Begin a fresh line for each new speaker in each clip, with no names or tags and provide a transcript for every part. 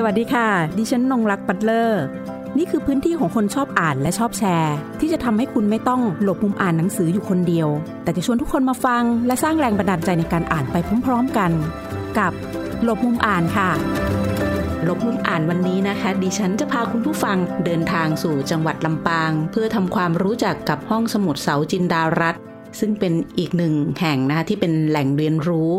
สวัสดีค่ะ ดิฉันนงรักปัตเลอร์ นี่คือพื้นที่ของคนชอบอ่านและชอบแชร์ ที่จะทำให้คุณไม่ต้องหลบมุมอ่านหนังสืออยู่คนเดียว แต่จะชวนทุกคนมาฟัง และสร้างแรงบันดาลใจในการอ่านไปพร้อมๆกัน กับหลบมุมอ่านค่ะ หลบมุมอ่านวันนี้นะคะ ดิฉันจะพาคุณผู้ฟังเดินทางสู่จังหวัดลำปาง เพื่อทำความรู้จักกับห้องสมุดเสาจินดารัตซึ่งเป็นอีกหนึ่งแห่งนะคะที่เป็นแหล่งเรียนรู้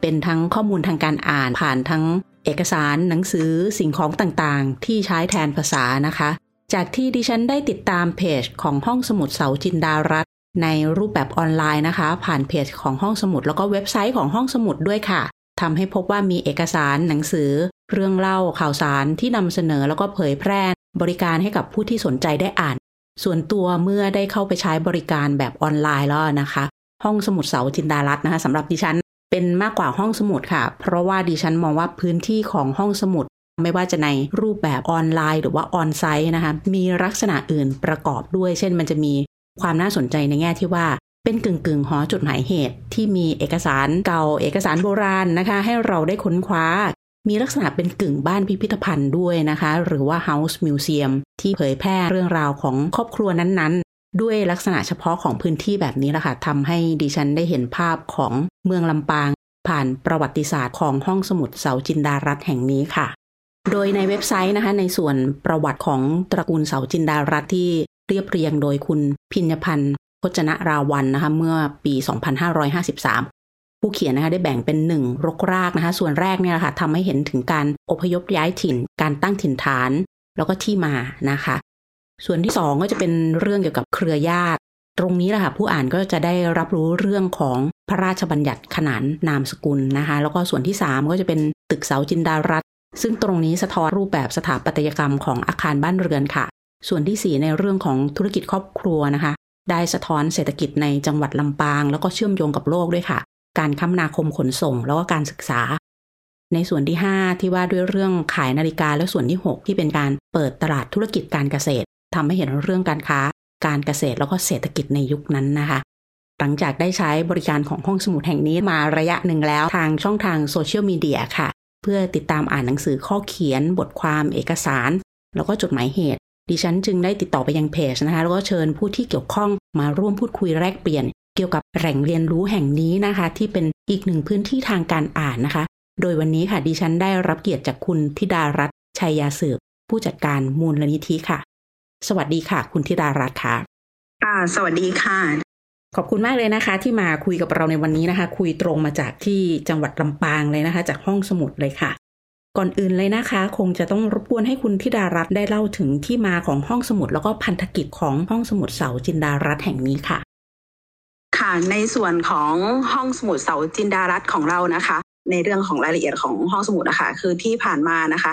เป็นทั้งข้อมูลทางการอ่านผ่านทั้ง เอกสารหนังสือสิ่งของต่างๆ ที่ใช้แทนภาษานะคะ จากที่ดิฉันได้ติดตามเพจของห้องสมุดเสาจินดารัตในรูปแบบออนไลน์นะคะ ผ่านเพจของห้องสมุดแล้วก็เว็บไซต์ของห้องสมุดด้วยค่ะทำให้พบว่ามีเอกสารหนังสือ เรื่องเล่าข่าวสารที่นำเสนอแล้วก็เผยแพร่ บริการให้กับผู้ที่สนใจได้อ่าน ส่วนตัวเมื่อได้เข้าไปใช้บริการแบบออนไลน์แล้วนะคะ ห้องสมุดเสาจินดารัตนะคะสำหรับดิฉัน เป็นมากกว่าห้องสมุดค่ะ เพราะว่าดิฉันมองว่าพื้นที่ของห้องสมุด ไม่ว่าจะในรูปแบบออนไลน์ หรือว่าออนไซต์นะคะ มีลักษณะอื่นประกอบด้วย เช่น มันจะมีความน่าสนใจในแง่ที่ว่าเป็นกึ่งกึ่งหอจดหมายเหตุ ที่มีเอกสารเก่าเอกสารโบราณนะคะ ให้เราได้ค้นคว้า มีลักษณะเป็นกึ่งบ้านพิพิธภัณฑ์ด้วยนะคะ หรือว่า House Museum ที่เผยแพร่เรื่องราวของครอบครัวนั้นๆ ด้วยลักษณะเฉพาะของพื้นที่แบบนี้แหละค่ะทำให้ดิฉันได้เห็นภาพของเมืองลำปาง ผ่านประวัติศาสตร์ของห้องสมุดเสาจินดารัตแห่งนี้ค่ะ โดยในเว็บไซต์นะคะ ในส่วนประวัติของตระกูลเสาจินดารัตที่เรียบเรียงโดยคุณพิญญพันธ์พจนราวันนะคะ เมื่อปี 2553ผู้เขียนนะคะได้แบ่งเป็นหนึ่งรกรากนะคะ ส่วนแรกเนี่ยะค่ะทำให้เห็นถึงการอพยพย้ายถิ่น การตั้งถิ่นฐาน แล้วก็ที่มานะคะ ส่วนที่สองก็จะเป็นเรื่องเกี่ยวกับเครือญาติ ตรงนี้แหละค่ะผู้อ่านก็จะได้รับรู้เรื่องของพระราชบัญญัติขนานนามสกุลนะคะ แล้วก็ส่วนที่สามก็จะเป็นตึกเสาจินดารัตซึ่งตรงนี้สะท้อนรูปแบบสถาปัตยกรรมของอาคารบ้านเรือนค่ะ ส่วนที่สี่ในเรื่องของธุรกิจครอบครัวนะคะ ได้สะท้อนเศรษฐกิจในจังหวัดลำปาง แล้วก็เชื่อมโยงกับโลกด้วยค่ะ การคมนาคมขนส่ง แล้วก็การศึกษา ในส่วนที่ 5 ที่ว่าด้วยเรื่องขายนาฬิกาและส่วนที่ 6 ที่เป็นการเปิดตลาดธุรกิจการเกษตร ทำให้เห็นเรื่องการค้า การเกษตรแล้วก็เศรษฐกิจในยุคนั้นนะคะหลังจากได้ใช้บริการของห้องสมุดแห่งนี้มาระยะหนึ่งแล้วทางช่องทางโซเชียลมีเดียค่ะ เพื่อติดตามอ่านหนังสือข้อเขียน บทความเอกสาร แล้วก็จดหมายเหตุ ดิฉันจึงได้ติดต่อไปยังเพจนะคะ แล้วก็เชิญผู้ที่เกี่ยวข้องมาร่วมพูดคุยแลกเปลี่ยน เกี่ยวกับแหล่งเรียนรู้แห่งนี้นะคะ ที่เป็นอีกหนึ่งพื้นที่ทางการอ่านนะคะ โดยวันนี้ค่ะดิฉันได้รับเกียรติจากคุณธิดารัตน์ชัยยาสืบ ผู้จัดการมูลนิธิค่ะ สวัสดีค่ะ คุณธิดารัตน์ค่ะ
ค่ะสวัสดีค่ะ
ขอบคุณมากเลยนะคะ ที่มาคุยกับเราในวันนี้นะคะ คุยตรงมาจากที่จังหวัดลำปางเลยนะคะ จากห้องสมุดเลยค่ะ ก่อนอื่นเลยนะคะ คงจะต้องรบกวนให้คุณธิดารัตน์ได้เล่าถึงที่มาของห้องสมุด แล้วก็พันธกิจของห้องสมุดเสาจินดารัตน์แห่งนี้ค่ะ
ค่ะ ในส่วนของห้องสมุดเสาจินดารัตน์ของเรานะคะ ในเรื่องของรายละเอียดของห้องสมุดนะคะคือที่ผ่านมานะคะ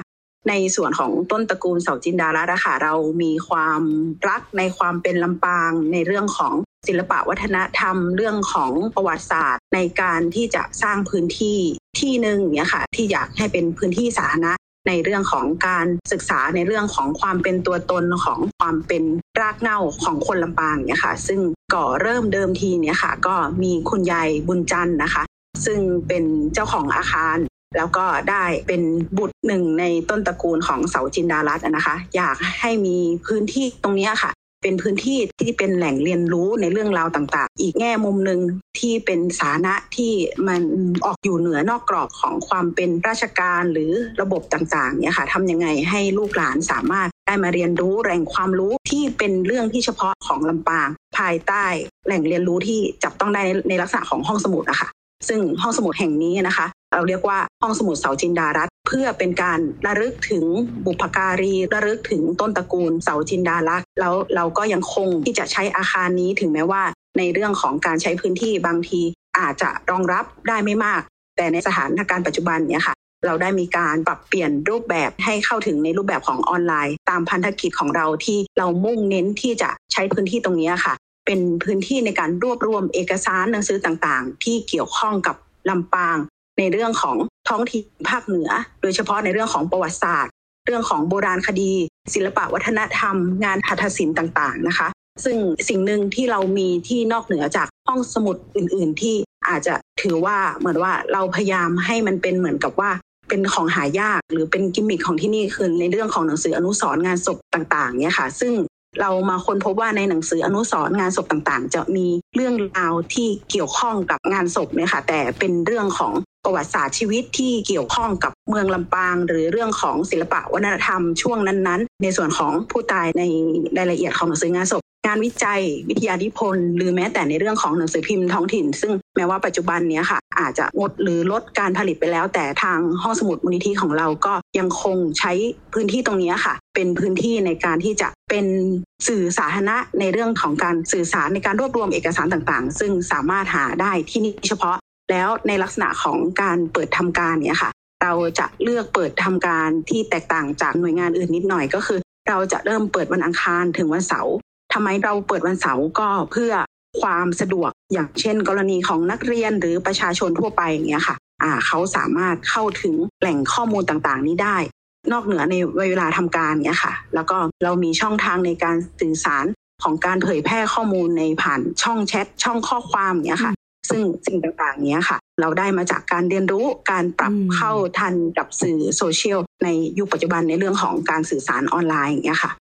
ในส่วนของต้นตระกูลเสาจินดารัตน์นะคะเรามีความรักในความเป็นลำปางในเรื่องของศิลปะวัฒนธรรมเรื่องของประวัติศาสตร์ ในการที่จะสร้างพื้นที่ที่หนึ่งเนี่ยค่ะที่อยากให้เป็นพื้นที่สาธารณะในเรื่องของการศึกษาในเรื่องของความเป็นตัวตนของความเป็นรากเหง้าของคนลำปางเนี่ยค่ะ ซึ่งก่อเริ่มเดิมทีเนี่ยค่ะ ก็มีคุณยายบุญจันทร์นะคะ ซึ่งเป็นเจ้าของอาคาร แล้วก็ได้เป็นบุตรหนึ่งในต้นตระกูลของเสาจินดารัตน์นะคะ อยากให้มีพื้นที่ตรงนี้ค่ะ เป็นพื้นที่ที่เป็นแหล่งเรียนรู้ในเรื่องราวต่างๆ อีกแง่มุมหนึ่งที่เป็นสาระที่มันออกอยู่เหนือนอกกรอบของความเป็นราชการหรือระบบต่างๆเนี่ยค่ะทำยังไงให้ลูกหลานสามารถได้มาเรียนรู้แหล่งความรู้ที่เป็นเรื่องที่เฉพาะของลำปาง ภายใต้แหล่งเรียนรู้ที่จับต้องได้ในลักษณะของห้องสมุดอะค่ะซึ่งห้องสมุดแห่งนี้นะคะ เราเรียกว่าห้องสมุดเสาจินดารัตเพื่อเป็นการระลึกถึงบุพการีระลึกถึงต้นตระกูลเสาจินดารักแล้วเราก็ยังคงที่จะใช้อาคารนี้ถึงแม้ว่า ในเรื่องของการใช้พื้นที่บางทีอาจจะรองรับได้ไม่มาก แต่ในสถานการณ์ปัจจุบันเนี่ยค่ะเราได้มีการปรับเปลี่ยนรูปแบบให้เข้าถึงในรูปแบบของออนไลน์ ตามพันธกิจของเราที่เรามุ่งเน้นที่จะใช้พื้นที่ตรงนี้ค่ะ เป็นพื้นที่ในการรวบรวมเอกสารหนังสือต่างๆ ที่เกี่ยวข้องกับลำปาง ในเรื่องของท้องถิ่นภาคเหนือ โดยเฉพาะในเรื่องของประวัติศาสตร์ เรื่องของโบราณคดี ศิลปะวัฒนธรรม งานหัตถศิลป์ต่างๆนะคะ ซึ่งสิ่งหนึ่งที่เรามีที่นอกเหนือจากห้องสมุดอื่น ๆ ที่อาจจะถือว่าเหมือนว่าเราพยายามให้มันเป็นเหมือนกับว่าเป็นของหายากหรือเป็นกิมมิคของที่นี่คือในเรื่องของหนังสืออนุสรณ์งานศพต่างๆเนี่ยค่ะ ซึ่ง เรามาค้นพบว่าในหนังสืออนุสร์งานศพต่างๆ จะมีเรื่องราวที่เกี่ยวข้องกับงานศพเนี่ยค่ะแต่เป็นเรื่องของประวัติศาสตร์ชีวิตที่เกี่ยวข้องกับเมืองลำปาง หรือเรื่องของศิลปะวัฒนธรรมช่วงนั้นๆ ในส่วนของผู้ตายในรายละเอียดของหนังสืองานศพ งานวิจัยวิทยานิพนธ์หรือแม้แต่ในเรื่องของหนังสือพิมพ์ท้องถิ่น ซึ่งแม้ว่าปัจจุบันนี้ค่ะ อาจจะงดหรือลดการผลิตไปแล้ว แต่ทางห้องสมุดมูลนิธิของเราก็ยังคงใช้พื้นที่ตรงนี้ค่ะ เป็นพื้นที่ในการที่จะเป็นสื่อสาธารณะในเรื่องของการสื่อสารในการรวบรวมเอกสารต่างๆ ซึ่งสามารถหาได้ที่นี่เฉพาะ แล้วในลักษณะของการเปิดทำการเนี่ยค่ะ เราจะเลือกเปิดทำการที่แตกต่างจากหน่วยงานอื่นนิดหน่อยก็คือ เราจะเริ่มเปิดวันอังคารถึงวันเสาร์ ทำไมเราเปิดวันเสาร์ก็เพื่อความสะดวกอย่างเช่น กรณีของนักเรียนหรือประชาชนทั่วไปอย่างเงี้ยค่ะอ่าเขาสามารถเข้าถึงแหล่งข้อมูลต่างๆ นี้ได้ นอกเหนือในเวลาทำการเนี้ยค่ะ แล้วก็เรามีช่องทางในการสื่อสารของการเผยแพร่ข้อมูลในผ่านช่องแชทช่องข้อความเนี้ยค่ะ ซึ่งสิ่งต่างๆเนี้ยค่ะ เราได้มาจากการเรียนรู้การปรับเข้าทันกับสื่อโซเชียลในยุคปัจจุบันในเรื่องของการสื่อสารออนไลน์อย่างเงี้ยค่ะ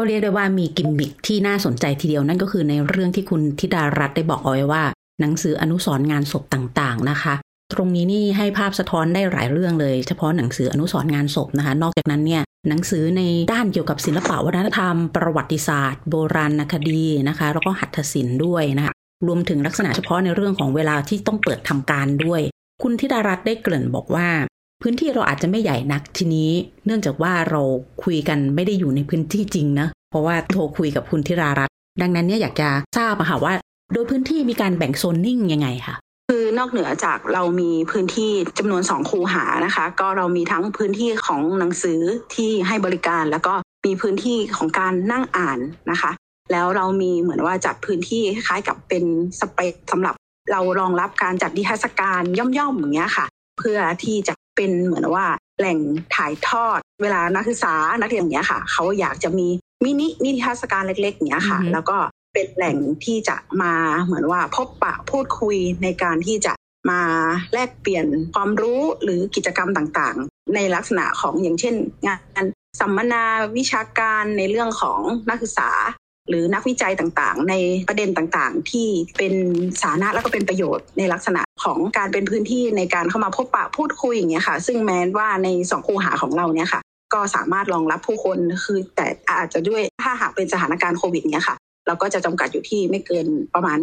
ก็เรียกได้ว่ามีกิมมิคที่น่าสนใจทีเดียวนั่นก็คือในเรื่องที่คุณธิดารัตน์ได้บอกเอาไว้ว่า หนังสืออนุสรณ์งานศพต่างๆนะคะ ตรงนี้นี่ให้ภาพสะท้อนได้หลายเรื่องเลย เฉพาะหนังสืออนุสรณ์งานศพนะคะ นอกจากนั้นเนี่ยหนังสือในด้านเกี่ยวกับศิลปะวัฒนธรรม ประวัติศาสตร์ โบราณคดีนะคะ แล้วก็หัตถศิลป์ด้วยนะคะรวมถึงลักษณะเฉพาะในเรื่องของเวลาที่ต้องเปิดทำการด้วย คุณธิดารัตน์ได้เกริ่นบอกว่า พื้นที่เราอาจจะไม่ใหญ่นักทีนี้ เนื่องจากว่าเราคุยกันไม่ได้อยู่ในพื้นที่จริงนะ เพราะว่าโทรคุยกับคุณธิรารัตน์ดังนั้นเนี่ยอยากจะทราบอะค่ะว่า โดยพื้นที่มีการแบ่งโซนนิ่งยังไงคะ
คือนอกเหนือจากเรามีพื้นที่จำนวนสองคูหานะคะ ก็เรามีทั้งพื้นที่ของหนังสือที่ให้บริการแล้วก็มีพื้นที่ของการนั่งอ่านนะคะ แล้วเรามีเหมือนว่าจัดพื้นที่คล้ายกับเป็นสเปซสำหรับเรารองรับการจัดนิทรรศการย่อมๆอย่างเงี้ยค่ะ เพื่อที่จะ เป็นเหมือนว่าแหล่งถ่ายทอด เวลานักศึกษานักเรียนอย่างเงี้ยค่ะ เขาอยากจะมีมินินิทรรศการเล็กๆเนี้ยค่ะ แล้วก็เป็นแหล่งที่จะมาเหมือนว่าพบปะพูดคุยในการที่จะมาแลกเปลี่ยนความรู้หรือกิจกรรมต่างๆ ในลักษณะของอย่างเช่น งานสัมมนาวิชาการในเรื่องของนักศึกษา หรือนักวิจัยต่างๆ ในประเด็นต่างๆ ที่เป็นสาระและก็เป็นประโยชน์ในลักษณะของการเป็นพื้นที่ในการเข้ามาพบปะพูดคุยอย่างเงี้ยค่ะ ซึ่งแม้ว่าในสองคูหาของเราเนี่ยค่ะก็สามารถรองรับผู้คนคือแต่อาจจะด้วยถ้าหากเป็นสถานการณ์โควิดเนี้ยค่ะ เราก็จะจำกัดอยู่ที่ไม่เกินประมาณ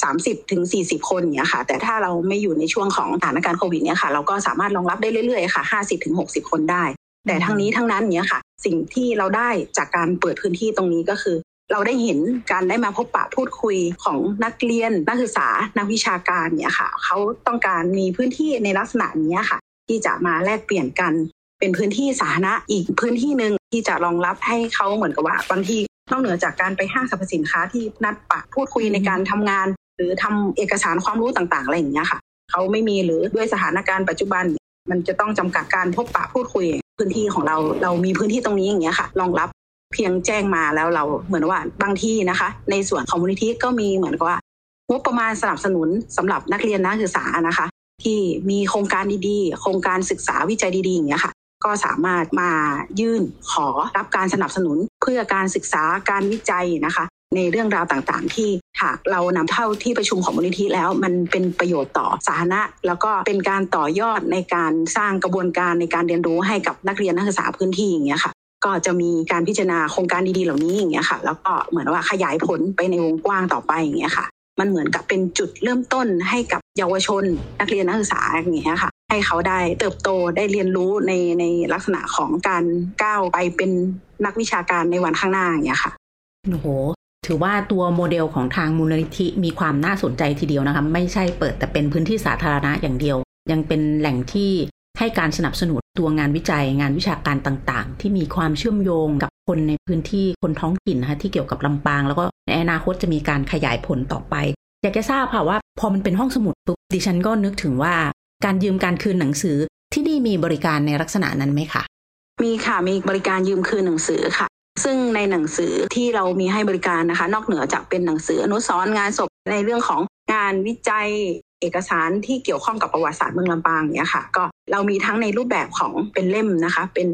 30ถึง40 คนเนี้ยค่ะ แต่ถ้าเราไม่อยู่ในช่วงของสถานการณ์โควิดเนี้ยค่ะ เราก็สามารถรองรับได้เรื่อยๆค่ะ50ถึง60 คนได้ แต่ทั้งนี้ทั้งนั้นเนี้ยค่ะ สิ่งที่เราได้จากการเปิดพื้นที่ตรงนี้ก็คือ เราได้เห็นการได้มาพบปะพูดคุยของนักเรียน นักศึกษานักวิชาการเนี่ยค่ะเขาต้องการมีพื้นที่ในลักษณะนี้ค่ะ ที่จะมาแลกเปลี่ยนกัน เป็นพื้นที่สาธารณะอีกพื้นที่หนึ่งที่จะรองรับให้เขาเหมือนกับว่าบางทีนอกเหนือจากการไปห้างสรรพสินค้าที่นัดปะพูดคุยในการทำงาน หรือทำเอกสารความรู้ต่างๆอะไรอย่างเงี้ยค่ะเขาไม่มีหรือด้วยสถานการณ์ปัจจุบัน มันจะต้องจำกัดการพบปะพูดคุยพื้นที่ของเราเรามีพื้นที่ตรงนี้อย่างเงี้ยค่ะรองรับ เพียงแจ้งมาแล้วเราเหมือนว่าบางที่นะคะ ในส่วนของมูลนิธิก็มีเหมือนกับว่างบประมาณสนับสนุนสำหรับนักเรียนนักศึกษานะคะ ที่มีโครงการดีๆ โครงการศึกษาวิจัยดีๆอย่างเงี้ยค่ะก็สามารถมายื่นขอรับการสนับสนุนเพื่อการศึกษาการวิจัยนะคะ ในเรื่องราวต่างๆ ที่หากเรานำเท่าที่ประชุมของมูลนิธิแล้วมันเป็นประโยชน์ต่อสาธารณะ แล้วก็เป็นการต่อยอดในการสร้างกระบวนการในการเรียนรู้ให้กับนักเรียนนักศึกษาพื้นที่อย่างเงี้ยค่ะ ก็จะมีการพิจารณาโครงการดีๆเหล่านี้อย่างเงี้ยค่ะ แล้วก็เหมือนว่าขยายผลไปในวงกว้างต่อไปอย่างเงี้ยค่ะ มันเหมือนกับเป็นจุดเริ่มต้นให้กับเยาวชน นักเรียนนักศึกษาอย่างเงี้ยค่ะ ให้เขาได้เติบโตได้เรียนรู้ในในลักษณะของการก้าวไปเป็นนักวิชาการในวันข้างหน้าอย่างเงี้ยค่ะ
โอ้โหถือว่าตัวโมเดลของทางมูลนิธิมีความน่าสนใจทีเดียวนะคะ ไม่ใช่เปิดแต่เป็นพื้นที่สาธารณะอย่างเดียว ยังเป็นแหล่งที่ ให้การสนับสนุนตัวงานวิจัยงานวิชาการต่างๆ ที่มีความเชื่อมโยงกับคนในพื้นที่คนท้องถิ่นนะคะที่เกี่ยวกับลำปาง แล้วก็ในอนาคตจะมีการขยายผลต่อไป อยากจะทราบค่ะว่า พอมันเป็นห้องสมุดปุ๊บดิฉันก็นึกถึงว่าการยืมการคืนหนังสือที่นี่มีบริการในลักษณะนั้นไหมคะ
มีค่ะมีบริการยืมคืนหนังสือค่ะ ซึ่งในหนังสือที่เรามีให้บริการนะคะ นอกเหนือจากเป็นหนังสืออนุสรณ์งานศพในเรื่องของงานวิจัย เอกสารที่เกี่ยวข้องกับประวัติศาสตร์เมืองลำปางเนี่ยค่ะ ก็เรามีทั้งในรูปแบบของเป็นเล่มนะคะ เป็น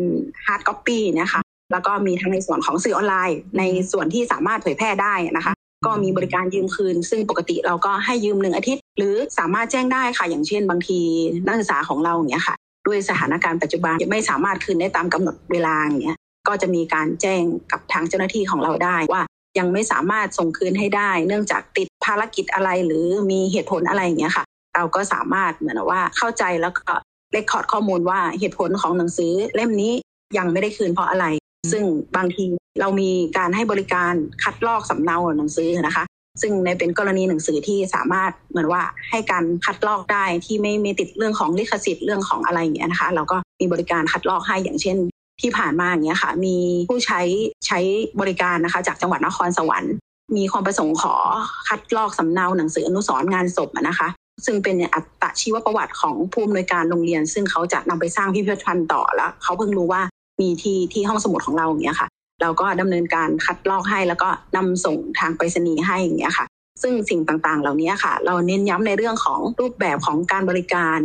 hard copy นะคะ แล้วก็มีทั้งในส่วนของสื่อออนไลน์ ในส่วนที่สามารถเผยแพร่ได้นะคะ ก็มีบริการยืมคืน ซึ่งปกติเราก็ให้ยืมหนึ่งอาทิตย์ หรือสามารถแจ้งได้ค่ะ อย่างเช่นบางทีนักศึกษาของเราเนี่ยค่ะ ด้วยสถานการณ์ปัจจุบันไม่สามารถคืนได้ตามกำหนดเวลาเงี้ยก็จะมีการแจ้งกับทางเจ้าหน้าที่ของเราได้ว่า ยังไม่สามารถส่งคืนให้ได้ เนื่องจากติดภารกิจอะไรหรือมีเหตุผลอะไรอย่างเงี้ยค่ะ เราก็สามารถเหมือนว่าเข้าใจแล้วก็เลคคอร์ดข้อมูลว่าเหตุผลของหนังสือเล่มนี้ยังไม่ได้คืนเพราะอะไร ซึ่งบางทีเรามีการให้บริการคัดลอกสำเนาหนังสือนะคะ ซึ่งในเป็นกรณีหนังสือที่สามารถเหมือนว่าให้การคัดลอกได้ที่ไม่ไม่ติดเรื่องของลิขสิทธิ์เรื่องของอะไรอย่างเงี้ยนะคะ เราก็มีบริการคัดลอกให้อย่างเช่น ที่ผ่านมาอย่างเงี้ยค่ะ มีผู้ใช้ใช้บริการนะคะ จากจังหวัดนครสวรรค์ มีความประสงค์ขอคัดลอกสำเนาหนังสืออนุสรณ์งานศพนะคะ ซึ่งเป็นอัตชีวประวัติของผู้อำนวยการโรงเรียน ซึ่งเขาจะนำไปสร้างพิพิธภัณฑ์ต่อแล้วเขาเพิ่งรู้ว่ามีที่ที่ห้องสมุดของเราอย่างเงี้ยค่ะเราก็ดำเนินการคัดลอกให้แล้วก็นำส่งทางไปรษณีย์ให้อย่างเงี้ยค่ะ ซึ่งสิ่งต่างๆ เหล่านี้ค่ะ เราเน้นย้ำในเรื่องของรูปแบบของการบริการ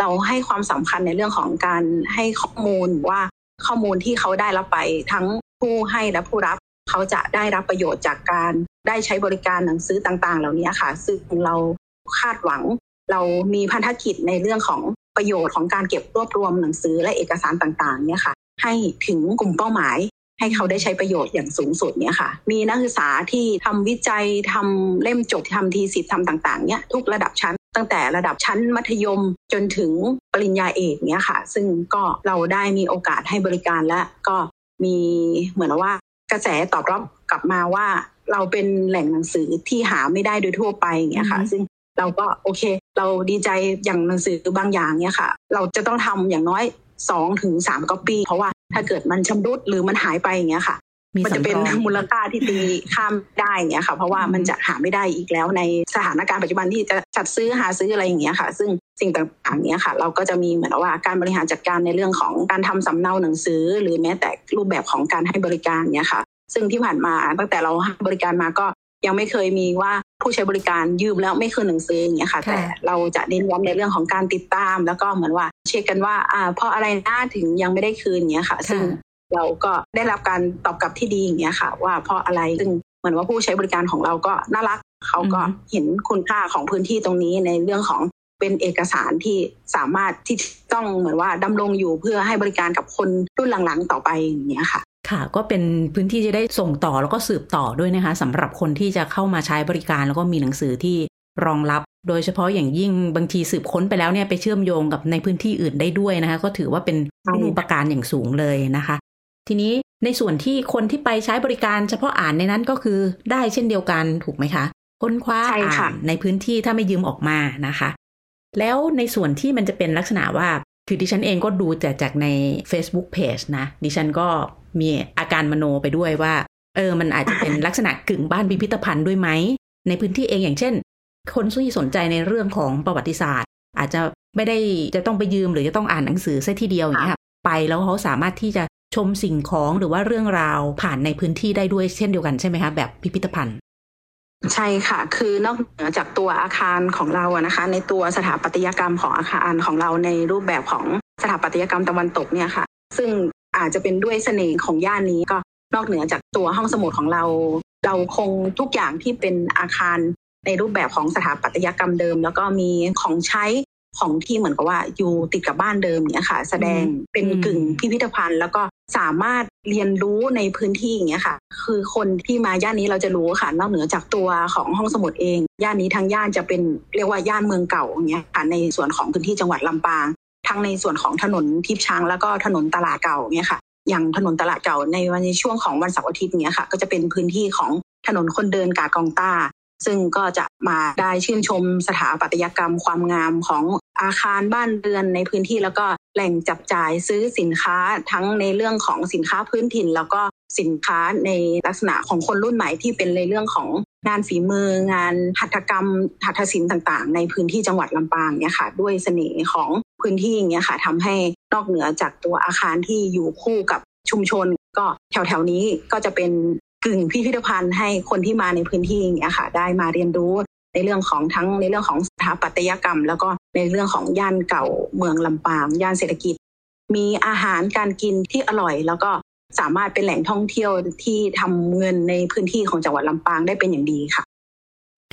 เราให้ความสำคัญในเรื่องของการให้ข้อมูลว่า ข้อมูลที่เขาได้รับไปทั้งผู้ให้และผู้รับเขาจะได้รับประโยชน์จากการได้ใช้บริการหนังสือต่างๆ เหล่านี้ค่ะ ซึ่งเราคาดหวังเรามีพันธกิจในเรื่องของประโยชน์ของการเก็บรวบรวมหนังสือและเอกสารต่างๆเนี่ยค่ะ ให้ถึงกลุ่มเป้าหมาย ให้เขาได้ใช้ประโยชน์อย่างสูงสุดเนี่ยค่ะ มีนักศึกษาที่ทำวิจัยทำเล่มจบทำทีสิทธิ์ทำต่างๆเนี่ยทุกระดับชั้น ตั้งแต่ระดับชั้นมัธยมจนถึงปริญญาเอกเนี้ยค่ะ ซึ่งก็เราได้มีโอกาสให้บริการและก็มีเหมือนว่ากระแสตอบรับกลับมาว่าเราเป็นแหล่งหนังสือที่หาไม่ได้โดยทั่วไปอย่างเงี้ยค่ะ ซึ่งเราก็โอเค เราดีใจอย่างหนังสือบางอย่างเนี้ยค่ะ เราจะต้องทำอย่างน้อยสองถึงสามก๊อปปี้เพราะว่าถ้าเกิดมันชำรุดหรือมันหายไปอย่างเงี้ยค่ะ มันจะเป็นมูลค่าที่ตีข้ามได้เงี้ยค่ะเพราะว่ามันจะหาไม่ได้อีกแล้วในสถานการณ์ปัจจุบันที่จะจัดซื้อหาซื้ออะไรอย่างเงี้ยค่ะ ซึ่งสิ่งต่างๆเนี้ยค่ะ เราก็จะมีเหมือนว่าการบริหารจัดการในเรื่องของการทำสำเนาหนังสือ หรือแม้แต่รูปแบบของการให้บริการเนี้ยค่ะ ซึ่งที่ผ่านมาตั้งแต่เราให้บริการมาก็ยังไม่เคยมีว่าผู้ใช้บริการยืมแล้วไม่คืนหนังสืออย่างเงี้ยค่ะ แต่เราจะเน้นย้ำในเรื่องของการติดตาม แล้วก็เหมือนว่าเช็คกันว่าอ่าเพราะอะไรน่าถึงยังไม่ได้คืนเงี้ยค่ะ ซึ่ง เราก็ได้รับการตอบกลับที่ดีอย่างเงี้ยค่ะ ว่าเพราะอะไรซึ่งเหมือนว่าผู้ใช้บริการของเราก็น่ารักเขาก็เห็นคุณค่าของพื้นที่ตรงนี้ในเรื่องของเป็นเอกสารที่สามารถที่ต้องเหมือนว่าดำรงอยู่เพื่อให้บริการกับคนรุ่นหลังๆต่อไปอย่างเงี้ยค่ะ
ค่ะก็เป็นพื้นที่จะได้ส่งต่อแล้วก็สืบต่อด้วยนะคะสำหรับคนที่จะเข้ามาใช้บริการแล้วก็มีหนังสือที่รองรับ โดยเฉพาะอย่างยิ่งบางทีสืบค้นไปแล้วเนี่ยไปเชื่อมโยงกับในพื้นที่อื่นได้ด้วยนะคะ ก็ถือว่าเป็นคุณูปการอย่างสูงเลยนะคะ ทีนี้ในส่วนที่คนที่ไปใช้บริการเฉพาะอ่านในนั้นก็คือได้เช่นเดียวกันถูกไหมคะค้นคว้าอ่านในพื้นที่ถ้าไม่ยืมออกมานะคะ แล้วในส่วนที่มันจะเป็นลักษณะว่า คือดิฉันเองก็ดูแต่จากใน Facebook Page นะ ดิฉันก็มีอาการมโนไปด้วยว่า เออ มันอาจจะเป็นลักษณะกึ่งบ้านพิพิธภัณฑ์ด้วยไหม ในพื้นที่เองอย่างเช่น คนที่สนใจในเรื่องของประวัติศาสตร์ อาจจะไม่ได้จะต้องไปยืมหรือจะต้องอ่านหนังสือซะทีเดียวอย่างเงี้ยไปแล้วเขาสามารถที่จะ ชมสิ่งของหรือว่าเรื่องราวผ่านในพื้นที่ได้ด้วยเช่นเดียวกันใช่ไหมคะแบบพิพิธภัณฑ์
ใช่ค่ะ คือนอกเหนือจากตัวอาคารของเราอะนะคะ ในตัวสถาปัตยกรรมของอาคารของเราในรูปแบบของสถาปัตยกรรมตะวันตกเนี่ยค่ะ ซึ่งอาจจะเป็นด้วยเสน่ห์ของย่านนี้ก็นอกเหนือจากตัวห้องสมุดของเรา เราคงทุกอย่างที่เป็นอาคารในรูปแบบของสถาปัตยกรรมเดิม แล้วก็มีของใช้ ของที่เหมือนกับว่าอยู่ติดกับบ้านเดิมเนี่ยค่ะ แสดงเป็นกึ่งพิพิธภัณฑ์ แล้วก็สามารถเรียนรู้ในพื้นที่อย่างเงี้ยค่ะ คือคนที่มาย่านนี้เราจะรู้ค่ะ นอกเหนือจากตัวของห้องสมุดเอง ย่านนี้ทางย่านจะเป็นเรียกว่าย่านเมืองเก่าอย่างเงี้ยค่ะในส่วนของพื้นที่จังหวัดลำปาง ทั้งในส่วนของถนนทิพช้างแล้วก็ถนนตลาดเก่าเนี่ยค่ะ อย่างถนนตลาดเก่าในวันในช่วงของวันเสาร์อาทิตย์เนี้ยค่ะ ก็จะเป็นพื้นที่ของถนนคนเดินกากองต้าซึ่งก็จะมาได้ชื่นชมสถาปัตยกรรมความงามของ อาคารบ้านเรือนในพื้นที่แล้วก็แหล่งจับจ่ายซื้อสินค้าทั้งในเรื่องของสินค้าพื้นถิ่น แล้วก็สินค้าในลักษณะของคนรุ่นใหม่ที่เป็นในเรื่องของงานฝีมืองานหัตถกรรมหัตถศิลป์ต่างๆ ในพื้นที่จังหวัดลำปางเนี่ยค่ะ ด้วยเสน่ห์ของพื้นที่อย่างเนี่ยค่ะทำให้นอกเหนือจากตัวอาคารที่อยู่คู่กับชุมชน ก็แถวๆนี้ก็จะเป็นกึ่งพิพิธภัณฑ์ให้คนที่มาในพื้นที่อย่างเงี้ยค่ะ ได้มาเรียนรู้ ในเรื่องของทั้งในเรื่องของสถาปัตยกรรม แล้วก็ในเรื่องของย่านเก่าเมืองลำปางย่านเศรษฐกิจ มีอาหารการกินที่อร่อย แล้วก็สามารถเป็นแหล่งท่องเที่ยวที่ทำเงินในพื้นที่ของจังหวัดลำปางได้เป็นอย่างดีค่ะ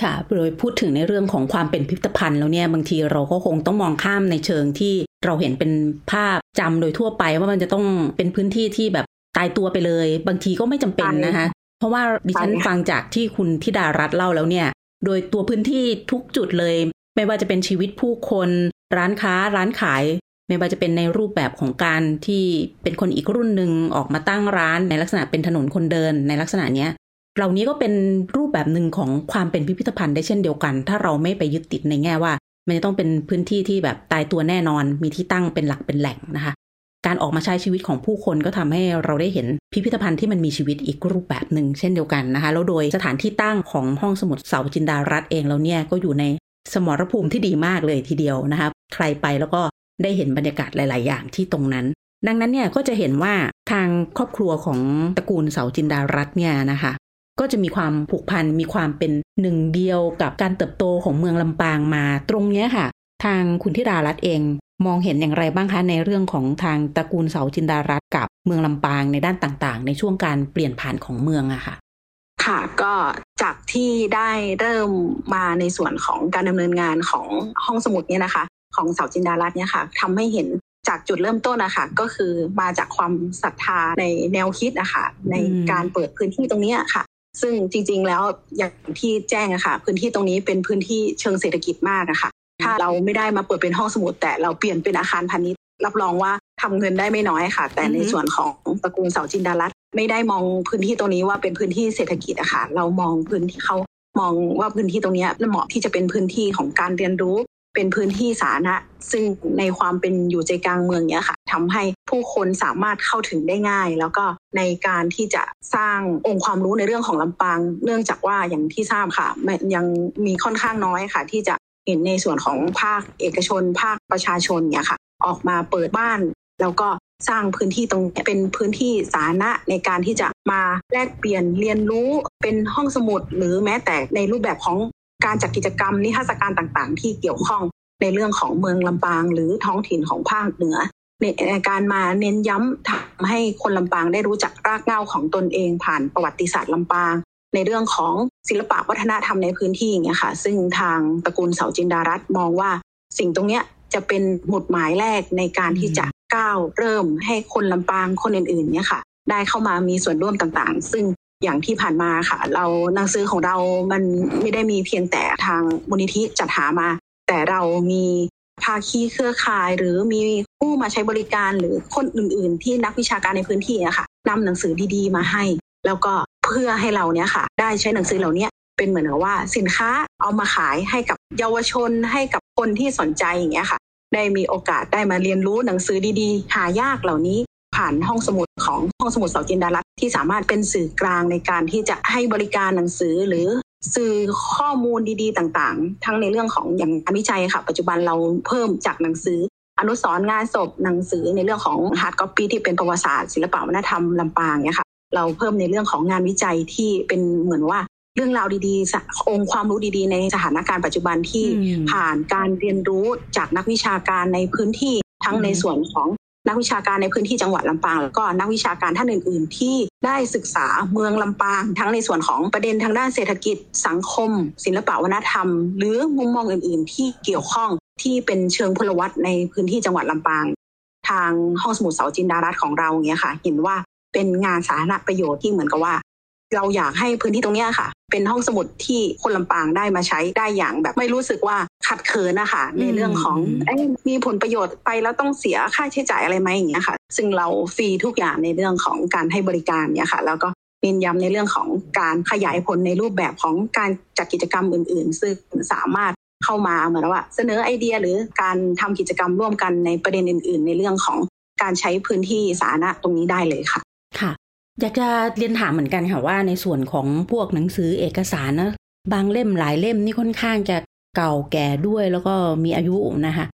ค่ะโดยพูดถึงในเรื่องของความเป็นพิพิธภัณฑ์แล้วเนี่ยบางทีเราก็คงต้องมองข้ามในเชิงที่เราเห็นเป็นภาพจำโดยทั่วไป ว่ามันจะต้องเป็นพื้นที่ที่แบบตายตัวไปเลย บางทีก็ไม่จำเป็นนะคะ เพราะว่าดิฉันฟังจากที่คุณธิดารัตน์เล่าแล้วเนี่ย โดยตัวพื้นที่ทุกจุดเลย ไม่ว่าจะเป็นชีวิตผู้คน ร้านค้าร้านขาย ไม่ว่าจะเป็นในรูปแบบของการที่เป็นคนอีกรุ่นหนึ่งออกมาตั้งร้านในลักษณะเป็นถนนคนเดินในลักษณะเนี้ยเหล่านี้ก็เป็นรูปแบบหนึ่งของความเป็นพิพิธภัณฑ์ได้เช่นเดียวกัน ถ้าเราไม่ไปยึดติดในแง่ว่า มันจะต้องเป็นพื้นที่ที่แบบตายตัวแน่นอน มีที่ตั้งเป็นหลักเป็นแหล่งนะคะ การออกมาใช้ชีวิตของผู้คนก็ทำให้เราได้เห็นพิพิธภัณฑ์ที่มันมีชีวิตอีกรูปแบบหนึ่งเช่นเดียวกันนะคะ แล้วโดยสถานที่ตั้งของห้องสมุดเสาจินดารัตเองแล้วเนี่ยก็อยู่ในสมรภูมิที่ดีมากเลยทีเดียวนะคะ ใครไปแล้วก็ได้เห็นบรรยากาศหลาย ๆ อย่างที่ตรงนั้น ดังนั้นเนี่ยก็จะเห็นว่าทางครอบครัวของตระกูลเสาจินดารัตเนี่ยนะคะก็จะมีความผูกพันมีความเป็นหนึ่งเดียวกับการเติบโตของเมืองลำปางมาตรงนี้ค่ะ ทางคุณธิดารัตเอง มองเห็นอย่างไรบ้างคะในเรื่องของทางตระกูลเสาจินดารัตกับเมืองลำปางในด้านต่างๆ ในช่วงการเปลี่ยนผ่านของเมืองอะค่ะ
ค่ะก็จากที่ได้เริ่มมาในส่วนของการดำเนินงานของห้องสมุดเนี่ยนะคะ ของเสาจินดารัตเนี่ยค่ะทำให้เห็นจากจุดเริ่มต้นนะคะก็คือมาจากความศรัทธาในแนวคิดนะคะในการเปิดพื้นที่ตรงนี้ค่ะ ซึ่งจริงๆแล้วอย่างที่แจ้งอะค่ะ พื้นที่ตรงนี้เป็นพื้นที่เชิงเศรษฐกิจมากอะค่ะ ถ้าเราไม่ได้มาเปิดเป็นห้องสมุด แต่เราเปลี่ยนเป็นอาคารพาณิชย์รับรองว่าทำเงินได้ไม่น้อยค่ะ แต่ในส่วนของตระกูลเสาจินดารัตไม่ได้มองพื้นที่ตรงนี้ว่าเป็นพื้นที่เศรษฐกิจอะค่ะเรามองพื้นที่เขามองว่าพื้นที่ตรงนี้เหมาะที่จะเป็นพื้นที่ของการเรียนรู้ เป็นพื้นที่สาธารณะซึ่งในความเป็นอยู่ใจกลางเมืองเนี้ยค่ะทำให้ผู้คนสามารถเข้าถึงได้ง่าย แล้วก็ในการที่จะสร้างองค์ความรู้ในเรื่องของลำปาง เนื่องจากว่าอย่างที่ทราบค่ะยังมีค่อนข้างน้อยค่ะ ที่จะ เห็นในส่วนของภาคเอกชน ภาคประชาชนเนี่ยค่ะ ออกมาเปิดบ้าน แล้วก็สร้างพื้นที่ตรงนี้เป็นพื้นที่สาธารณะในการที่จะมาแลกเปลี่ยนเรียนรู้เป็นห้องสมุด หรือแม้แต่ในรูปแบบของการจัดกิจกรรมนิทรรศการต่างๆ ที่เกี่ยวข้องในเรื่องของเมืองลำปาง หรือท้องถิ่นของภาคเหนือในการมาเน้นย้ำทำให้คนลำปางได้รู้จักรากเหง้าของตนเองผ่านประวัติศาสตร์ลำปาง ในเรื่องของศิลปะวัฒนธรรมในพื้นที่อย่างเงี้ยค่ะ ซึ่งทางตระกูลเสาจินดารัตมองว่า สิ่งตรงเนี้ยจะเป็นหมุดหมายแรกในการที่จะก้าวเริ่มให้คนลำปางคนอื่นๆเนี่ยค่ะ ได้เข้ามามีส่วนร่วมต่างๆ ซึ่งอย่างที่ผ่านมาค่ะ เราหนังสือของเรามันไม่ได้มีเพียงแต่ทางมูลนิธิจัดหามา แต่เรามีภาคีเครือข่าย หรือมีผู้มาใช้บริการหรือคนอื่น ๆ ที่นักวิชาการในพื้นที่อะค่ะนำหนังสือดีๆ มาให้ แล้วก็เพื่อให้เราเนี้ยค่ะ ได้ใช้หนังสือเหล่านี้เป็นเหมือนกับว่าสินค้าเอามาขายให้กับเยาวชนให้กับคนที่สนใจอย่างเงี้ยค่ะ ได้มีโอกาสได้มาเรียนรู้หนังสือดีๆ หายากเหล่านี้ผ่านห้องสมุดของห้องสมุดเสาจินดารัตน์ที่สามารถเป็นสื่อกลางในการที่จะให้บริการหนังสือหรือสื่อข้อมูลดีๆ ต่างๆ ทั้งในเรื่องของอย่างการวิจัยค่ะ ปัจจุบันเราเพิ่มจากหนังสือ อนุสรณ์งานศพหนังสือในเรื่องของ hard copy ที่เป็นประวัติศาสตร์ศิลปวัฒนธรรมลำปางเนี่ยค่ะ เราเพิ่มในเรื่องของงานวิจัยที่เป็นเหมือนว่าเรื่องราวดีๆ องค์ความรู้ดีๆ ในสถานการณ์ปัจจุบันที่ผ่านการเรียนรู้จากนักวิชาการในพื้นที่ทั้งในส่วนของนักวิชาการในพื้นที่จังหวัดลำปางแล้วก็นักวิชาการท่านอื่น ๆ ที่ได้ศึกษาเมืองลำปาง ทั้งในส่วนของประเด็นทางด้านเศรษฐกิจ สังคม ศิลปวัฒนธรรม หรือมุมมองอื่น ๆ ที่เกี่ยวข้องที่เป็นเชิงพลวัตในพื้นที่จังหวัดลำปาง ทางห้องสมุดเสาจินดารัตของเราเนี่ยค่ะ เห็นว่า เป็นงานสาธารณประโยชน์ที่เหมือนกับว่า เราอยากให้พื้นที่ตรงนี้ค่ะ เป็นห้องสมุดที่คนลำปางได้มาใช้ได้อย่างแบบไม่รู้สึกว่าขัดเคินนะคะในเรื่องของมีผลประโยชน์ไปแล้วต้องเสียค่าใช้จ่ายอะไรไหมอย่างเงี้ยค่ะ ซึ่งเราฟรีทุกอย่างในเรื่องของการให้บริการเนี่ยค่ะ แล้วก็เน้นย้ำในเรื่องของการขยายผลในรูปแบบของการจัดกิจกรรมอื่น ๆ ซึ่งสามารถเข้ามาเหมือนว่าเสนอไอเดียหรือการทำกิจกรรมร่วมกันในประเด็นอื่น ๆ ในเรื่องของการใช้พื้นที่สาธารณะตรงนี้ได้เลยค่ะ
ค่ะ อยากจะเรียนถามเหมือนกันค่ะว่าในส่วนของพวกหนังสือเอกสารนะบางเล่มหลายเล่มนี่ค่อนข้างจะเก่าแก่ด้วยแล้วก็มีอายุนะคะ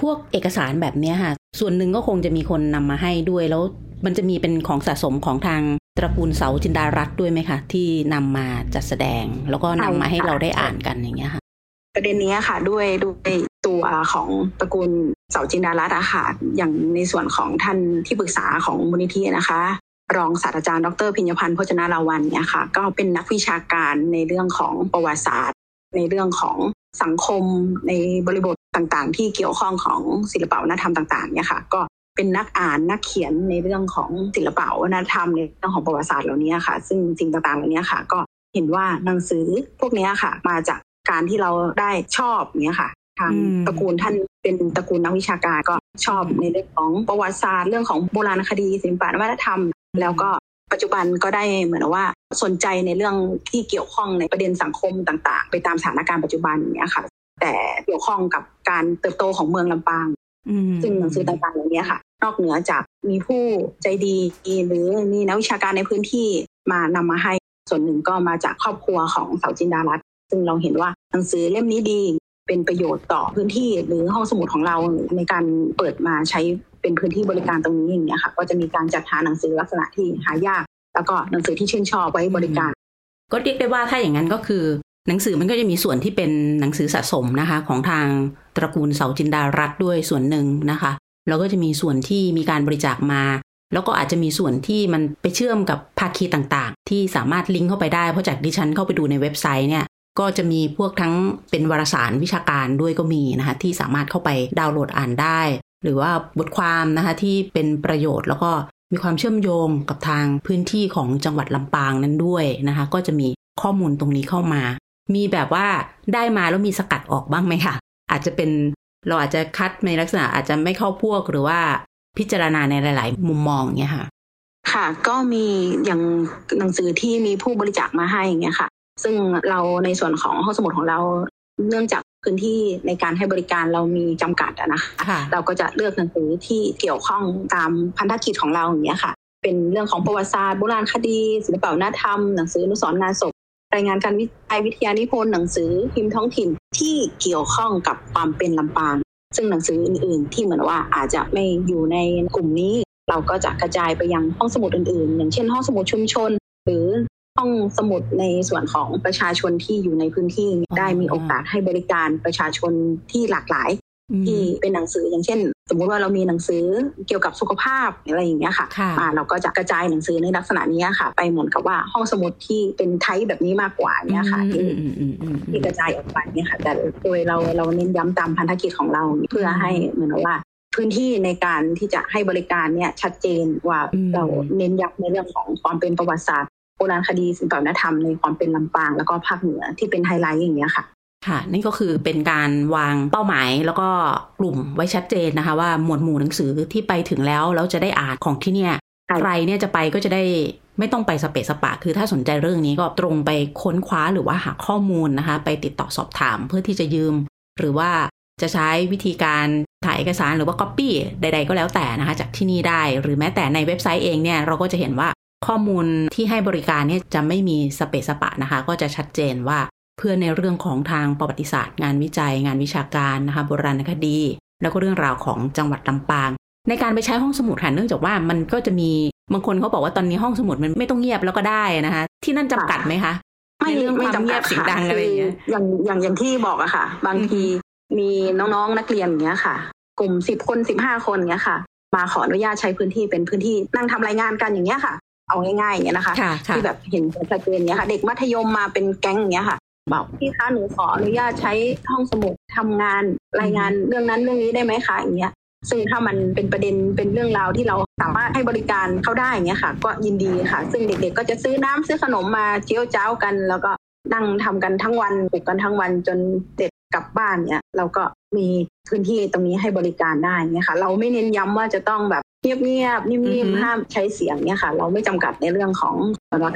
พวกเอกสารแบบนี้ค่ะ ส่วนหนึ่งก็คงจะมีคนนำมาให้ด้วย แล้วมันจะมีเป็นของสะสมของทางตระกูลเสาจินดารัตด้วยไหมคะ ที่นำมาจัดแสดง แล้วก็นำมาให้เราได้อ่านกันอย่างเงี้ยค่ะ
ประเด็นนี้ค่ะด้วยด้วยตัวของตระกูลเสาจินดารัตอะค่ะอย่างในส่วนของท่านที่ปรึกษาของมูลนิธินะคะ รองศาสตราจารย์ดรพิญญพันธ์พจนาราวันเนี่ยค่ะก็เป็นนักวิชาการในเรื่องของประวัติศาสตร์ ในเรื่องของสังคมในบริบทต่างๆ ที่เกี่ยวข้องของศิลปวัฒนธรรมต่างๆเนี่ยค่ะก็เป็นนักอ่านนักเขียนในเรื่องของศิลปวัฒนธรรมในเรื่องของประวัติศาสตร์เหล่านี้ค่ะ ซึ่งสิ่งต่างๆเหล่านี้ค่ะ ก็เห็นว่าหนังสือพวกนี้ค่ะ มาจากการที่เราได้ชอบเนี่ยค่ะทางตระกูลท่านเป็นตระกูลนักวิชาการก็ชอบในเรื่องของประวัติศาสตร์ เรื่องของโบราณคดีศิลปวัฒนธรรม แล้วก็ปัจจุบันก็ได้เหมือนว่าสนใจในเรื่องที่เกี่ยวข้องในประเด็นสังคมต่าง ๆ ไปตามสถานการณ์ปัจจุบันเนี้ยค่ะ แต่เกี่ยวข้องกับการเติบโตของเมืองลำปางซึ่งหนังสือต่างๆเหล่านี้ค่ะ นอกเหนือจากมีผู้ใจดีหรือมีนักวิชาการในพื้นที่มานำมาให้ส่วนหนึ่งก็มาจากครอบครัวของเสาจินดารัตซึ่งเราเห็นว่าหนังสือเล่มนี้ดีเป็นประโยชน์ต่อพื้นที่หรือห้องสมุดของเราในการเปิดมาใช้ เป็นพื้นที่บริการตรงนี้อย่างเงี้ยค่ะ ก็จะมีการจัดหาหนังสือลักษณะที่หายาก แล้วก็หนังสือที่ชื่นชอบไว้บริการ
ก็เรียกได้ว่าถ้าอย่างนั้นก็คือ หนังสือมันก็จะมีส่วนที่เป็นหนังสือสะสมนะคะ ของทางตระกูลเสาจินดารัตด้วยส่วนหนึ่งนะคะ แล้วก็จะมีส่วนที่มีการบริจาคมา แล้วก็อาจจะมีส่วนที่มันไปเชื่อมกับภาคีต่างๆ ที่สามารถลิงก์เข้าไปได้เพราะจากดิฉันเข้าไปดูในเว็บไซต์เนี่ยก็จะมีพวกทั้งเป็นวารสารวิชาการด้วยก็มีนะคะที่สามารถเข้าไปดาวน์โหลดอ่านได้ หรือว่าบทความนะคะที่เป็นประโยชน์แล้วก็มีความเชื่อมโยงกับทางพื้นที่ของจังหวัดลำปางนั้นด้วยนะคะ ก็จะมีข้อมูลตรงนี้เข้ามา มีแบบว่าได้มาแล้วมีสกัดออกบ้างไหมคะอาจจะเป็นเราอาจจะคัดในลักษณะอาจจะไม่เข้าพวกหรือว่าพิจารณาในหลาย ๆ มุมมองเนี่ยค่ะ
ค่ะ ก็มีอย่างหนังสือที่มีผู้บริจาคมาให้อย่างเงี้ยค่ะ ซึ่งเราในส่วนของห้องสมุดของเรา เนื่องจากพื้นที่ในการให้บริการเรามีจำกัดนะคะเราก็จะเลือกหนังสือที่เกี่ยวข้องตามพันธกิจของเราอย่างเงี้ยค่ะ เป็นเรื่องของประวัติศาสตร์โบราณคดีศิลปวัฒนธรรมหนังสืออนุสรณ์งานศพรายงานการวิจัยวิทยานิพนธ์หนังสือพิมพ์ท้องถิ่นที่เกี่ยวข้องกับความเป็นลำปาง ซึ่งหนังสืออื่น ๆ ที่เหมือนว่าอาจจะไม่อยู่ในกลุ่มนี้ เราก็จะกระจายไปยังห้องสมุดอื่น ๆ อย่างเช่น ห้องสมุดชุมชน หรือ ห้องสมุดในส่วนของประชาชนที่อยู่ในพื้นที่ได้มีโอกาสให้บริการประชาชนที่หลากหลาย ที่เป็นหนังสืออย่างเช่น สมมุติว่าเรามีหนังสือเกี่ยวกับสุขภาพอะไรอย่างเงี้ยค่ะมาเราก็จะกระจายหนังสือในลักษณะนี้ค่ะ ไปเหมือนกับว่าห้องสมุดที่เป็นไทป์แบบนี้มากกว่าเนี่ยค่ะที่ที่กระจายออกไปเนี่ยค่ะ แต่โดยเราเราเน้นย้ำตามพันธกิจของเราเพื่อให้เหมือนว่าพื้นที่ในการที่จะให้บริการเนี่ยชัดเจนว่าเราเน้นย้ำในเรื่องของความเป็นประวัติศาสตร์ โบราณคดีศิลปวัฒนธรรมในความเป็นลำปางแล้วก็ภาคเหนือที่เป็นไฮไลท์อย่างเงี้ยค่ะ
ค่ะนี่ก็คือเป็นการวางเป้าหมายแล้วก็กลุ่มไว้ชัดเจนนะคะ ว่าหมวดหมู่หนังสือที่ไปถึงแล้วแล้วจะได้อ่านของที่เนี่ยใครเนี่ยจะไปก็จะได้ไม่ต้องไปสเปซสปะ คือถ้าสนใจเรื่องนี้ก็ตรงไปค้นคว้าหรือว่าหาข้อมูลนะคะ ไปติดต่อสอบถามเพื่อที่จะยืม หรือว่าจะใช้วิธีการถ่ายเอกสารหรือว่าก๊อปปี้ใด ๆ ก็แล้วแต่นะคะ จากที่นี่ได้ หรือแม้แต่ในเว็บไซต์เองเนี่ยเราก็จะเห็นว่า ข้อมูลที่ให้บริการเนี่ยจะไม่มีสเปซสปะนะคะ ก็จะชัดเจนว่าเพื่อในเรื่องของทางประวัติศาสตร์ งานวิจัย งานวิชาการนะคะโบราณคดี แล้วก็เรื่องราวของจังหวัดลำปาง ในการไปใช้ห้องสมุดค่ะเนื่องจากว่ามันก็จะมีบางคนเขาบอกว่าตอนนี้ห้องสมุดมันไม่ต้องเงียบแล้วก็ได้นะคะที่นั่นจำกัดไหมคะ
ไม่เรื่องความเงียบเสียงดังอะไรอย่างเงี้ยอย่างอย่างอย่างที่บอกอะค่ะ บางทีมีน้องๆนักเรียนอย่างเงี้ยค่ะ กลุ่มสิบคนสิบห้าคนเงี้ยค่ะ มาขออนุญาตใช้พื้นที่เป็นพื้นที่นั่งทำรายงานกันอย่างเงี้ยค่ะ เอาง่ายๆอย่างเงี้ยนะคะ ที่แบบเห็นชัดเจนเนี้ยค่ะ เด็กมัธยมมาเป็นแก๊งอย่างเงี้ยค่ะบอกพี่คะหนูขออนุญาตใช้ห้องสมุดทำงานรายงานเรื่องนั้นเรื่องนี้ได้ไหมคะอย่างเงี้ยซึ่งถ้ามันเป็นประเด็นเป็นเรื่องราวที่เราสามารถให้บริการเข้าได้อย่างเงี้ยค่ะ ก็ยินดีค่ะ ซึ่งเด็กๆก็จะซื้อน้ำซื้อขนมมาเจียวเจ้ากัน แล้วก็นั่งทำกันทั้งวันปลูกกันทั้งวันจนเด็กกลับบ้านเนี่ยเราก็มีพื้นที่ตรงนี้ให้บริการได้เนี่ยค่ะ เราไม่เน้นย้ำว่าจะต้องแบบ เงียบๆนิ่มๆห้ามใช้เสียงเนี่ยค่ะ เราไม่จำกัดในเรื่องของ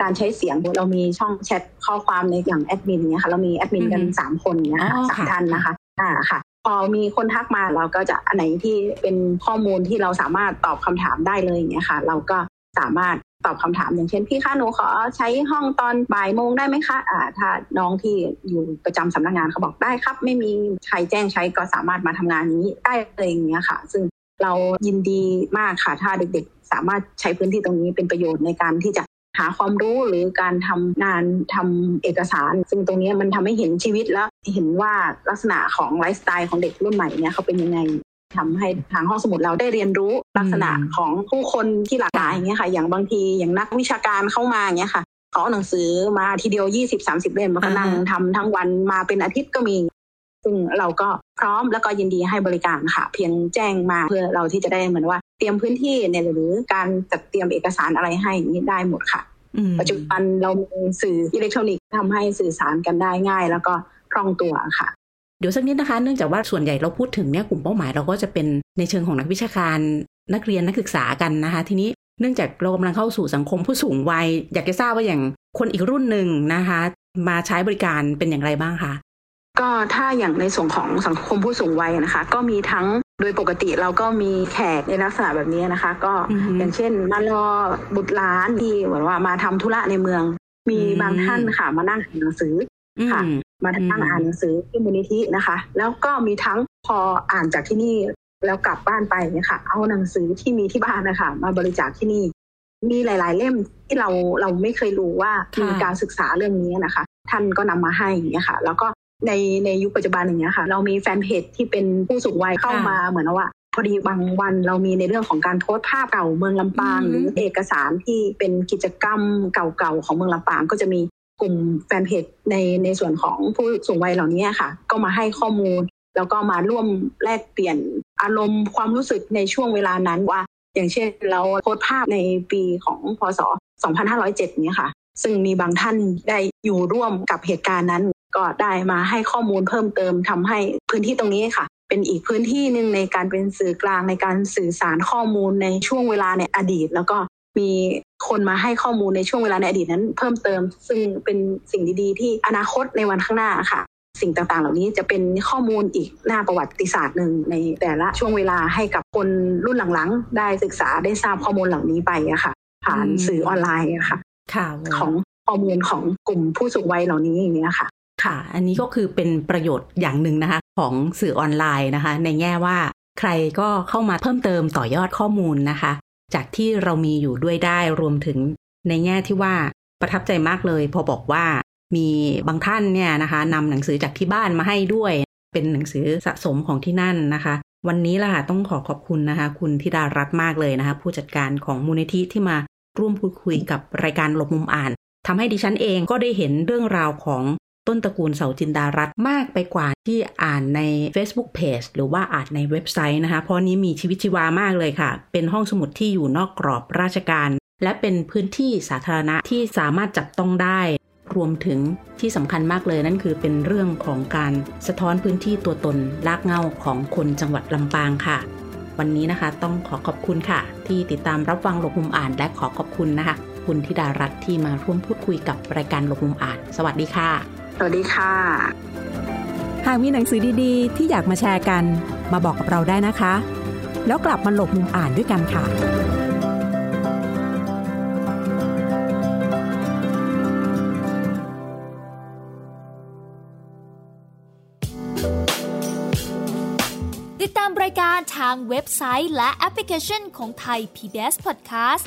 การใช้เสียงเรามีช่องแชทข้อความในอย่างแอดมินเนี่ยค่ะเรามีแอดมินกันสามคนเนี่ยสามท่านนะคะอ่าค่ะ พอมีคนทักมาเราก็จะอันไหนที่เป็นข้อมูลที่เราสามารถตอบคำถามได้เลยอย่างเงี้ยค่ะ เราก็สามารถตอบคำถามอย่างเช่นพี่คะหนูขอใช้ห้องตอนบ่ายโมงได้ไหมคะอ่าถ้าน้องที่อยู่ประจำสำนักงานเขาบอกได้ครับ ไม่มีใครแจ้งใช้ก็สามารถมาทำงานนี้ได้เลยอย่างเงี้ยค่ะ ซึ่ง เรายินดีมากค่ะถ้าเด็กๆ สามารถใช้พื้นที่ตรงนี้เป็นประโยชน์ในการที่จะหาความรู้หรือการทำงานทำเอกสาร ซึ่งตรงนี้มันทำให้เห็นชีวิตแล้วเห็นว่าลักษณะของไลฟ์สไตล์ของเด็กรุ่นใหม่เนี่ยเขาเป็นยังไงทำให้ทางห้องสมุดเราได้เรียนรู้ลักษณะของผู้คนที่หลากหลายอย่างเงี้ยค่ะ อย่างบางทีอย่างนักวิชาการเข้ามาอย่างเงี้ยค่ะเขาเอาหนังสือมาทีเดียวยี่สิบสามสิบเล่มมาก็นั่งทำทั้งวันมาเป็นอาทิตย์ก็มี ซึ่งเราก็ พร้อมแล้วก็ยินดีให้บริการค่ะ เพียงแจ้งมาเพื่อเราที่จะได้เหมือนว่าเตรียมพื้นที่เนี่ยหรือการจัดเตรียมเอกสารอะไรให้นี้ได้หมดค่ะ ปัจจุบันเรามีสื่ออิเล็กทรอนิกส์ทำให้สื่อสารกันได้ง่าย แล้วก็คล่องตัวค่ะ
เดี๋ยวสักนิดนะคะ เนื่องจากว่าส่วนใหญ่เราพูดถึงเนี่ยกลุ่มเป้าหมายเราก็จะเป็นในเชิงของนักวิชาการนักเรียนนักศึกษากันนะคะ ทีนี้เนื่องจากเรากำลังเข้าสู่สังคมผู้สูงวัย อยากจะทราบว่าอย่างคนอีกรุ่นหนึ่งนะคะ มาใช้บริการเป็นอย่างไรบ้างคะ
ก็ถ้าอย่างในส่วนของสังคมผู้สูงวัยนะคะ ก็มีทั้งโดยปกติเราก็มีแขกในลักษณะแบบนี้นะคะ ก็อย่างเช่นมารอบุตรหลานที่เหมือนว่ามาทำธุระในเมือง มีบางท่านค่ะ มานั่งอ่านหนังสือค่ะ มานั่งอ่านหนังสือที่มูลนิธินะคะ แล้วก็มีทั้งพออ่านจากที่นี่แล้วกลับบ้านไปเนี่ยค่ะ เอาหนังสือที่มีที่บ้านนะคะ มาบริจาคที่นี่ มีหลาย ๆ เล่มที่เราเราไม่เคยรู้ว่ามีการศึกษาเรื่องนี้นะคะ ท่านก็นำมาให้เนี่ยค่ะ แล้วก็ ในในยุคปัจจุบันอย่างเงี้ยค่ะ เรามีแฟนเพจที่เป็นผู้สูงวัยเข้ามาเหมือนว่าพอดีบางวันเรามีในเรื่องของการโพสต์ภาพเก่าเมืองลำปางหรือเอกสารที่เป็นกิจกรรมเก่าๆของเมืองลำปางก็จะมีกลุ่มแฟนเพจในในส่วนของผู้สูงวัยเหล่านี้ค่ะ ก็มาให้ข้อมูล แล้วก็มาร่วมแลกเปลี่ยนอารมณ์ความรู้สึกในช่วงเวลานั้นว่า อย่างเช่นเราโพสต์ภาพในปีของพศ 2507เนี่ยค่ะ ซึ่งมีบางท่านได้อยู่ร่วมกับเหตุการณ์นั้น ก็ได้มาให้ข้อมูลเพิ่มเติมทำให้พื้นที่ตรงนี้ค่ะ เป็นอีกพื้นที่หนึ่งในการเป็นสื่อกลางในการสื่อสารข้อมูลในช่วงเวลาในอดีต แล้วก็มีคนมาให้ข้อมูลในช่วงเวลาในอดีตนั้น เพิ่มเติม ซึ่งเป็นสิ่งดีๆ ที่อนาคตในวันข้างหน้าค่ะ สิ่งต่างๆ เหล่านี้จะเป็นข้อมูลอีกหน้าประวัติศาสตร์หนึ่งในแต่ละช่วงเวลาให้กับคนรุ่นหลังๆ ได้ศึกษาได้ทราบข้อมูลเหล่านี้ไปอะค่ะ ผ่านสื่อออนไลน์อะค่ะ ของข้อมูลของกลุ่มผู้สูงวัยเหล่านี้อย่างนี้ค่ะ
ค่ะ อันนี้ก็คือเป็นประโยชน์อย่างหนึ่งนะคะ ของสื่อออนไลน์นะคะ ในแง่ว่าใครก็เข้ามาเพิ่มเติมต่อยอดข้อมูลนะคะ จากที่เรามีอยู่ด้วยได้รวมถึงในแง่ที่ว่าประทับใจมากเลย พอบอกว่ามีบางท่านเนี่ยนะคะนำหนังสือจากที่บ้านมาให้ด้วย เป็นหนังสือสะสมของที่นั่นนะคะ วันนี้ล่ะต้องขอขอบคุณนะคะ คุณธิดารัตน์มากเลยนะคะ ผู้จัดการของมูลนิธิที่มาร่วมพูดคุยกับรายการหลบมุมอ่านทำให้ดิฉันเองก็ได้เห็นเรื่องราวของ ต้นตระกูลเสาจินดารัตมากไปกว่าที่อ่านใน Facebook Page หรือว่าอ่านในเว็บไซต์นะคะ เพราะนี้มีชีวิตชีวามากเลยค่ะ เป็นห้องสมุดที่อยู่นอกกรอบราชการ และเป็นพื้นที่สาธารณะที่สามารถจับต้องได้ รวมถึงที่สำคัญมากเลยนั่นคือเป็นเรื่องของการสะท้อนพื้นที่ตัวตนลากเงาของคนจังหวัดลำปางค่ะ วันนี้นะคะต้องขอขอบคุณค่ะ ที่ติดตามรับฟังหลบมุมอ่านและขอขอบคุณนะคะ คุณธิดารัตที่มาร่วมพูดคุยกับรายการหลบมุมอ่าน สวัสดีค่ะ
สวัสดีค่ะ
หากมีหนังสือดีๆ ที่อยากมาแชร์กัน มาบอกกับเราได้นะคะ แล้วกลับมาหลบมุมอ่านด้วยกันค่ะ
ติดตามรายการทางเว็บไซต์และแอปพลิเคชันของไทย PBS Podcast